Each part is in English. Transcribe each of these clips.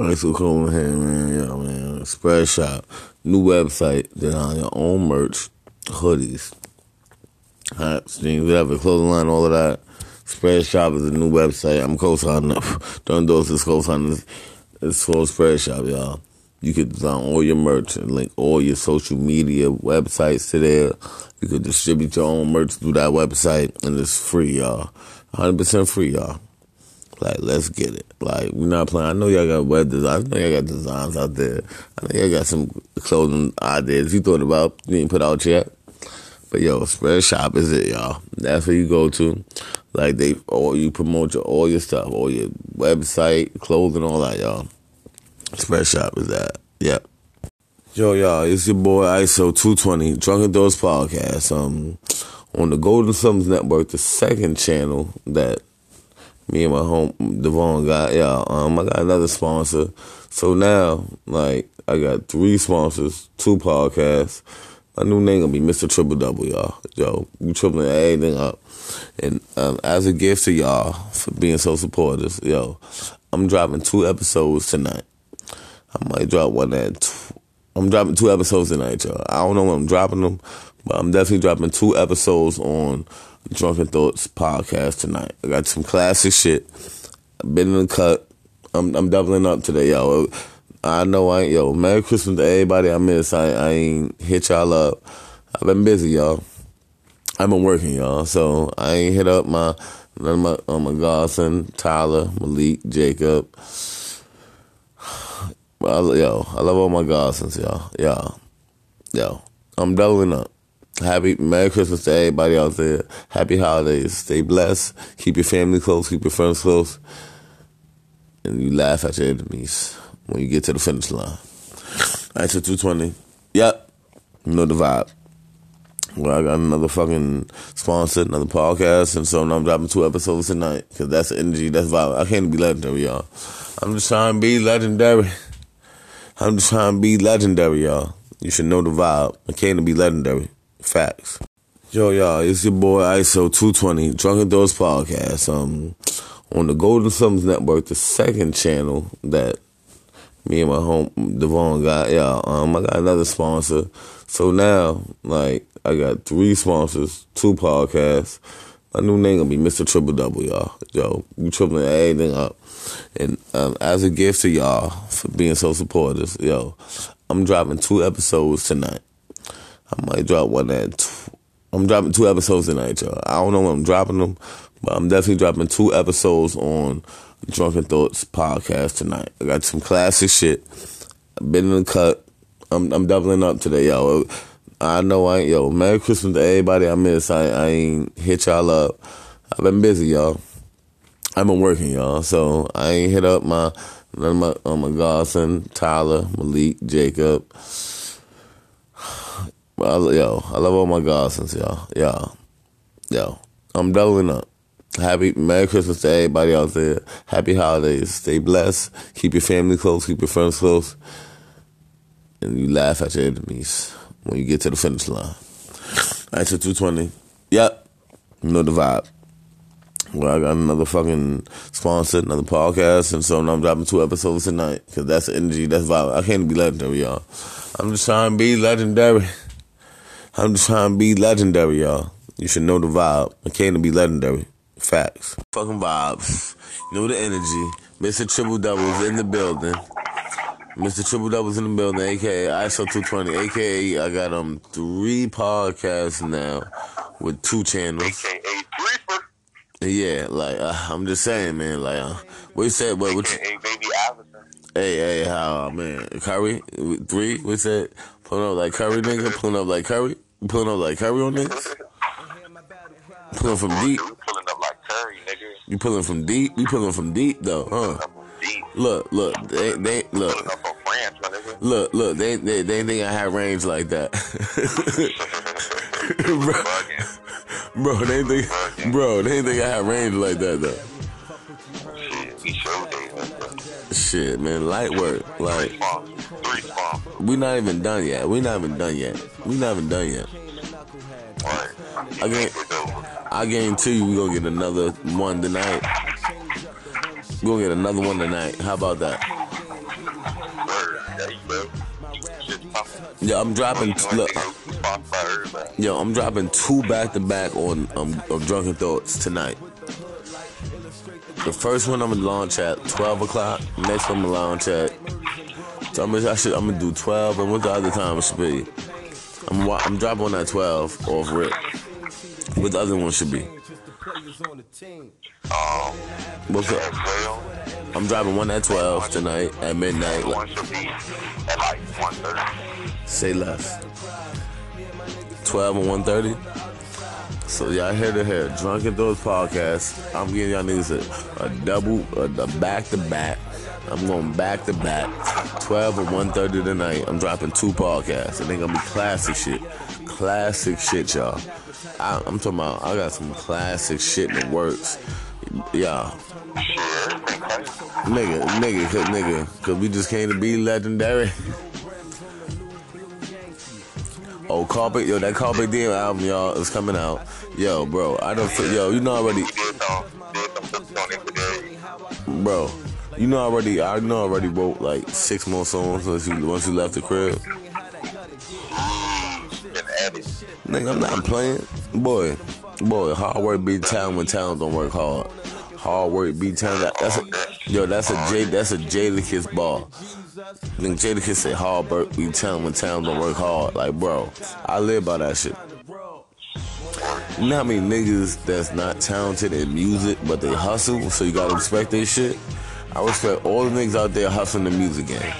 Alright, so cool in here, man. Yo, man. Spread shop. New website. Then on your own merch. Hoodies. Hats, jeans, whatever. Clothing line, all of that. Spread shop is a new website. I'm co-signing. Don't endorse this co-signing. It's called Spread Shop, y'all. You could design all your merch and link all your social media websites to there. You could distribute your own merch through that website, and it's free, y'all. 100% free, y'all. Like, let's get it. Like, we're not playing. I know y'all got web designs. I know y'all got designs out there. I know y'all got some clothing ideas you thought about, you didn't put out yet. But yo, Spread Shop is it, y'all. That's where you go to. Like they, or you promote your all your stuff, all your website, clothing, all that, y'all. Spread Shop is that. Yep. Yo, y'all, it's your boy ISO 220, Drunken Thoughts Podcast. Um, on the Golden Summers Network, the second channel that me and my home Devon got, y'all. Um, I got another sponsor. So now, like, I got three sponsors, two podcasts. My new name gonna be Mr. Triple Double, y'all. Yo, you tripling everything up. And um, as a gift to y'all for being so supportive, yo, I'm dropping two episodes tonight. I might drop one at. Tw- I'm dropping two episodes tonight, y'all. I don't know when I'm dropping them, but I'm definitely dropping two episodes on Drunken Thoughts podcast tonight. I got some classic shit. I've been in the cut. I'm I'm doubling up today, yo. I know I ain't, yo. Merry Christmas to everybody I miss. I, I ain't hit y'all up. I've been busy, y'all. I've been working, y'all. So I ain't hit up my none of my uh, my godson, Tyler, Malik, Jacob. I, yo, I love all my godsons, y'all. Y'all, yo. I'm doubling up. Happy Merry Christmas to everybody out there. Happy holidays. Stay blessed. Keep your family close. Keep your friends close. And you laugh at your enemies when you get to the finish line. Answer 220. Yep. Know the vibe. Well, I got another fucking sponsor, another podcast, and so I'm dropping two episodes tonight because that's the energy, that's vibe. I can't be legendary, y'all. I'm just trying to be legendary. I'm just trying to be legendary, y'all. You should know the vibe. I can't be legendary. Facts. Yo, y'all, it's your boy ISO 220, Drunken Thoughts Podcast. Um, on the Golden Summers Network, the second channel that me and my home Devon got, y'all. Um, I got another sponsor. So now, like, I got three sponsors, two podcasts. My new name gonna be Mr. Triple Double, y'all. Yo, you tripling everything up. And um, as a gift to y'all for being so supportive, yo, I'm dropping two episodes tonight. I might drop one at. I'm dropping two episodes tonight, y'all. I don't know when I'm dropping them, but I'm definitely dropping two episodes on Drunken Thoughts podcast tonight. I got some classic shit. I've been in the cut. I'm I'm doubling up today, y'all. I know I ain't, yo. Merry Christmas to everybody I miss. I, I ain't hit y'all up. I've been busy, y'all. I've been working, y'all. So I ain't hit up my none of my uh, my godson, Tyler, Malik, Jacob. I, yo, I love all my godsons, y'all. Y'all, yo. I'm doubling up. Happy Merry Christmas to everybody out there. Happy holidays. Stay blessed. Keep your family close. Keep your friends close. And you laugh at your enemies when you get to the finish line. Answer 220. Yep. You know the vibe. Well, I got another fucking sponsor, another podcast, and so now I'm dropping two episodes tonight because that's energy, that's vibe. I can't be legendary, y'all. I'm just trying to be legendary. I'm just trying to be legendary, y'all. You should know the vibe. I came to be legendary. Facts. Fucking vibes. You know the energy. Mr. Triple Doubles in the building. Mr. Triple Doubles in the building, aka ISO 220, aka I got um three podcasts now with two channels. AKA Yeah, like uh, I'm just saying, man. Like, uh, what you said? What? what you, baby Allison. hey, hey, how man? Curry three? We said pulling up like Curry, nigga. Pulling up like Curry. Pulling up like Curry on niggas. Pulling from deep. You pulling up like Curry, nigga. You pulling from deep. You pulling from deep though, huh? Deep. Look, look, they, they look, Pulling up from France, my nigga. look, look. They, they, they think I have range like that, bro. Bro, they think, bro, they think I have range like that though. Shit, we showed they man. Shit, man, light work. Like, Three. We not even done yet. We not even done yet. We not even done yet. Right. I guarantee you, we gonna get another one tonight. We gonna get another one tonight. How about that? Word. There you go. Shit popping. Yeah, I'm dropping. Look, nigga, we sponsored by everybody. yo, I'm dropping two back to back on um of Drunken Thoughts tonight. The first one I'm gonna launch at 12 o'clock. Next one I'm gonna launch at. So I'm gonna, I should, I'm gonna do 12, and what the other time should be? I'm I'm dropping on at 12 off rip. What the other one should be? Um, What's up? I'm dropping one at 12 tonight at midnight. one should be at like 1:30. Say less. 12 and 1.30. So y'all hear to hear Drunken Thoughts podcast. I'm giving y'all niggas a, a double, a, a back to back. I'm going back to back. 12 and 130 tonight. I'm dropping two podcasts. And they gonna be classic shit. Classic shit, y'all. I, I'm talking about, I got some classic shit that works. Y'all. Shit, everything crazy. Nigga, nigga, cause nigga, cause we just came to be legendary. Oh, Carpet, yo, that Carpe Diem album, y'all, is coming out. Yo, bro, I don't, yo, you know already, We did some, did some stuff on it today. bro, you know already, I know already wrote like six more songs once you once you left the crib. Nigga, I'm not playing, boy, boy, hard work beat talent when talent don't work hard. Hard work beat talent. That, that's a, yo, that's a J, that's a Jadakiss bar. Nigga, Jadakiss say hard work beat talent when talent don't work hard. Like, bro, I live by that shit. You know how many niggas that's not talented in music, but they hustle, so you gotta respect their shit? I respect all the niggas out there hustling the music game.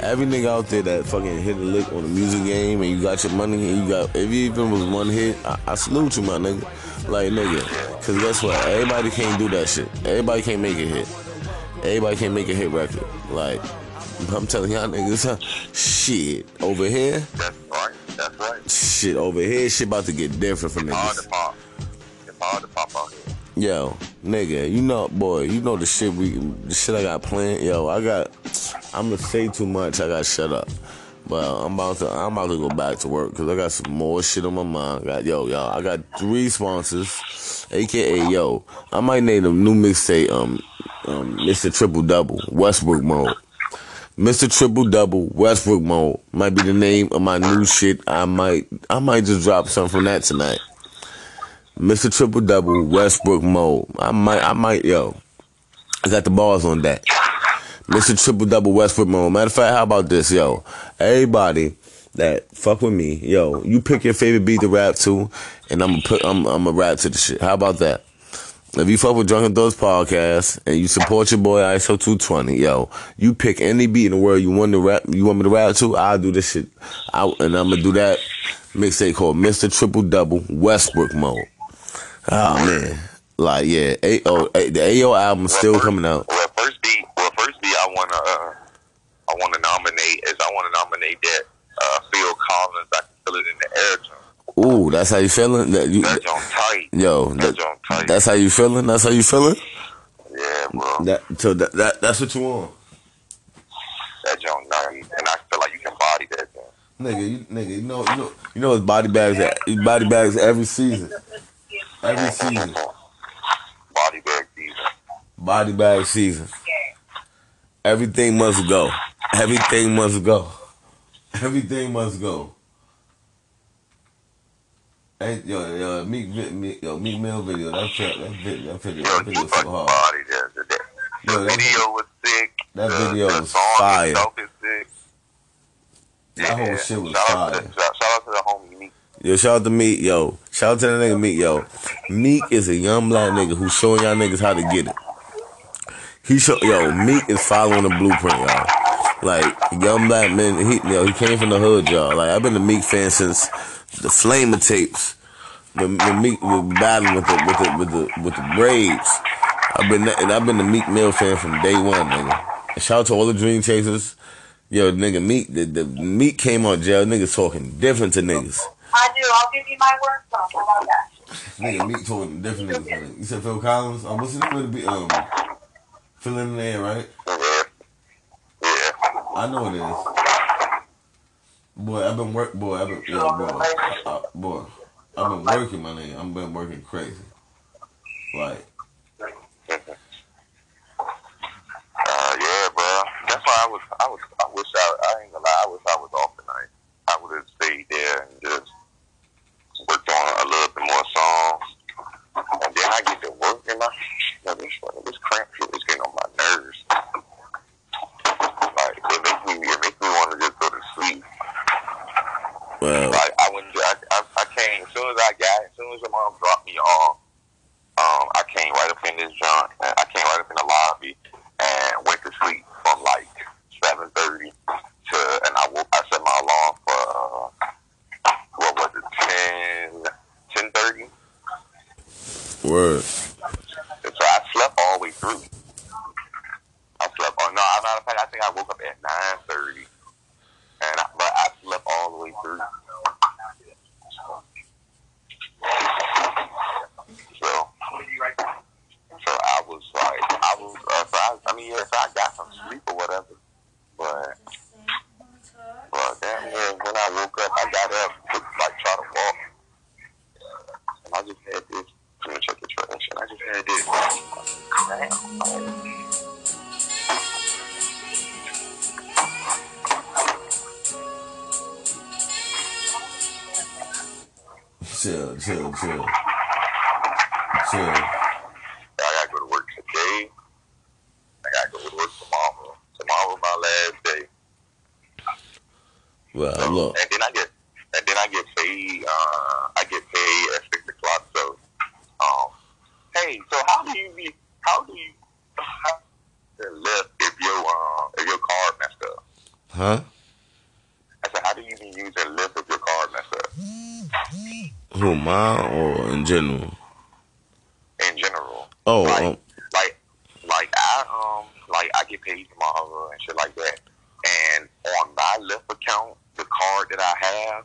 Every nigga out there that fucking hit a lick on the music game and you got your money and you got, if you even was one hit, I, I salute you, my nigga. Like, nigga, cause guess what? Everybody can't do that shit. Everybody can't make a hit. Everybody can't make a hit record. Like, I'm telling y'all niggas, huh, shit, over here, That's right. That's right. shit, over here, shit about to get different for Hard niggas. to pop. It's hard to pop out here. Yo, nigga, you know, boy, you know the shit we, the shit I got planned. Yo, I got, I'm gonna say too much. I got shut up. But I'm about to, I'm about to go back to work because I got some more shit on my mind. I got, yo, yo, I got three sponsors, aka, yo, I might name them new mixtape, um, um, Mr. Triple Double, Westbrook mode. Mr. Triple Double, Westbrook mode might be the name of my new shit. I might, I might just drop something from that tonight. Mr. Triple Double, Westbrook mode. I might, I might, yo. I got the balls on that. Mr. Triple Double, Westbrook mode. Matter of fact, how about this, yo? Everybody that fuck with me, yo, you pick your favorite beat to rap to, and I'm gonna put, I'm, I'm gonna rap to the shit. How about that? If you fuck with Drunken Thoughts podcast and you support your boy ISO 220, yo, you pick any beat in the world you want to rap, you want me to rap to, I'll do this shit. I, and I'm gonna do that mixtape called Mr. Triple Double Westbrook mode. Oh man, like yeah, A- oh, A- the AO album still first- coming out. Well, first beat, well, first beat I wanna, uh, I wanna nominate is I wanna nominate that uh, Phil Collins. I can feel it in the air. Ooh, that's how you feeling? That you, That joint tight. yo, That that, joint tight. that's how you feeling? That's how you feeling? yeah, bro. That so that, that that's what you want, That joint nice, and I feel like you can body that joint. nigga. You, nigga, you know, you know, you know, it's body bags. At, body bags every season. Every season, Body bag season. body bag season. Everything must go. Everything must go. Everything must go. Hey, yo, yo, Meek, Meek, yo, Meek Mill video. That shit, that video, that video, that video you so hard. body that. that, that. The Yo, that- video was sick. that video the was song fire. is sick. That whole shit was shout fire. shout, shout out to Meek. Yo, shout out to Meek, yo. Shout out to that nigga Meek, yo. Meek is a young black nigga who's showing y'all niggas how to get it. He show, yo, Meek is following the blueprint, y'all. Like young black men, he, yo, he came from the hood, y'all. Like I've been a Meek fan since the Flamer tapes. When, when Meek was battling with the with the with the with the braids. I've been and I've been a Meek Mill fan from day one, nigga. And shout out to all the Dream Chasers. Yo, nigga, Meek, the, the Meek came out jail. Niggas talking different to niggas. I do. I'll give you my work phone. How about that? Nigga, Meek talking different niggas. Like, you said Phil Collins. Um, what's his name? Would it be um, Phil in the air, right? Yeah. Yeah. I know it is. Boy, I've been work. Boy, I've been yo, boy, uh, boy. I've been working, my nigga. I've been working crazy. Like, Uh, yeah, bro. That's why I was, I was, I wish I, I ain't gonna lie, I wish I was off tonight. I would have stayed there and just worked on a little bit more songs. And then I get to work and my, this, this cramp shit is getting on my nerves. Like, it makes me, it makes me want to just go to sleep. Well, Like, I went, I, I, I came, as soon as I got, as soon as your mom dropped me off, um, I came right up in this joint, and I came right up in the lobby, and went to sleep from like 7.30 to, and I woke, I set my alarm for, uh, what was it, 10, 10.30? word. So I slept all the way through. I slept on, no, as a matter of fact, I woke up at 9.30, and I, but I slept all the way through. So, so I was like, I was, uh, so I, I mean, yeah, so I got some sleep or whatever, but, but damn near when I woke up, I got up like try to walk, and I just had this. Let me check the trash, and I just had this. Damn. Chill, chill, chill. Chill. I gotta go to work today. I gotta go to work tomorrow. Tomorrow my last day. Well, So, look. and then I get and then I get paid uh I get paid at six o'clock. So um hey, so how do you be how do you how left if your uh if your card messed up? Huh? I said how do you be using Lyft if your card messed up Who, mine or in general? in general? Oh, Right. um, like like I um like I get paid tomorrow and shit like that. And on my Lyft account, the card that I have,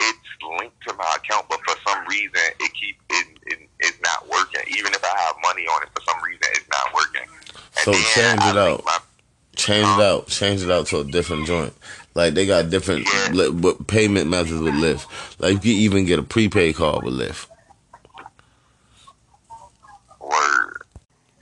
it's linked to my account, but for some reason it keep it, it it's not working. Even if I have money on it, for some reason it's not working. And So change it out. Change it out. Change it out to a different joint. Like they got different li- payment methods with Lyft. Like you can even get a prepaid card with Lyft. word.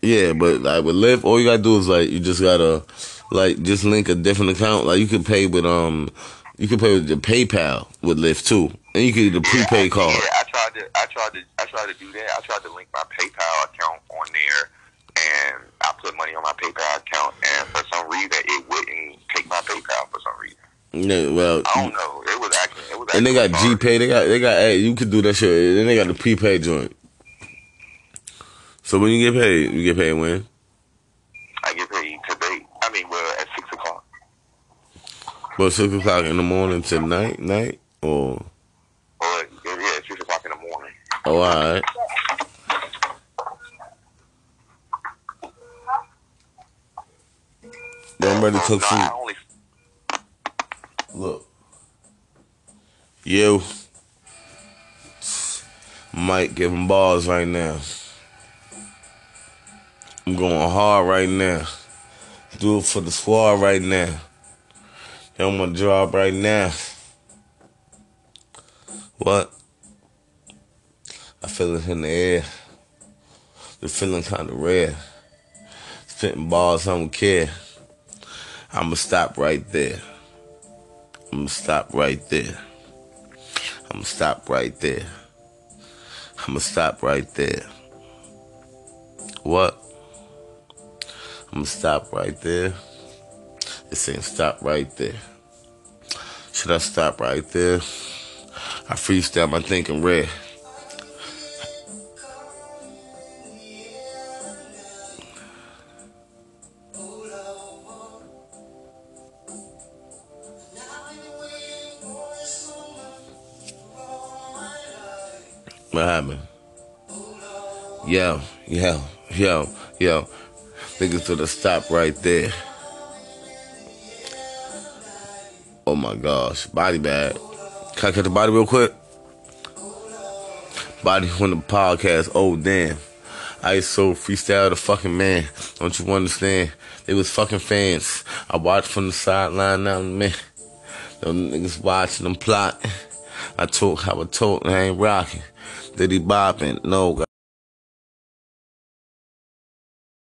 Yeah, but like with Lyft, all you gotta do is like you just gotta like just link a different account. Like you can pay with um you can pay with your PayPal with Lyft too, and you can get a prepaid card. Yeah, I tried to I tried to I tried to do that. I tried to link my PayPal account on there and put money on my PayPal account and for some reason it wouldn't take my PayPal for some reason. Yeah, well, I don't know. It was actually it was and they got G GPay. They got they got hey, you could do that shit. Then they got the prepaid joint. So when you get paid, you get paid when? I get paid today. I mean well at six o'clock. Well, six o'clock in the morning to night, night, or Or yeah, yeah, six o'clock in the morning. oh, all right. Yo, I'm ready to cook no, I food. Look, you might give him balls right now. I'm going hard right now. Do it for the squad right now. On my job right now. What? I feel it in the air. The feeling kind of rare. Spitting balls, I don't care. I'ma stop right there. I'ma stop right there. I'ma stop right there. I'ma stop right there. What? I'ma stop right there. It's saying stop right there. Should I stop right there? I freestyle my thinking red. What happened? Yo, yo, yo, yo. Niggas to the stop right there. Oh my gosh. Body bag. Can I cut the body real quick? Body on the podcast. Oh damn. I so freestyle the fucking man. Don't you understand? They was fucking fans. I watched from the sideline now, man. Them niggas watching them plot. I talk how I talk, and I ain't rocking. Did he bopping? No.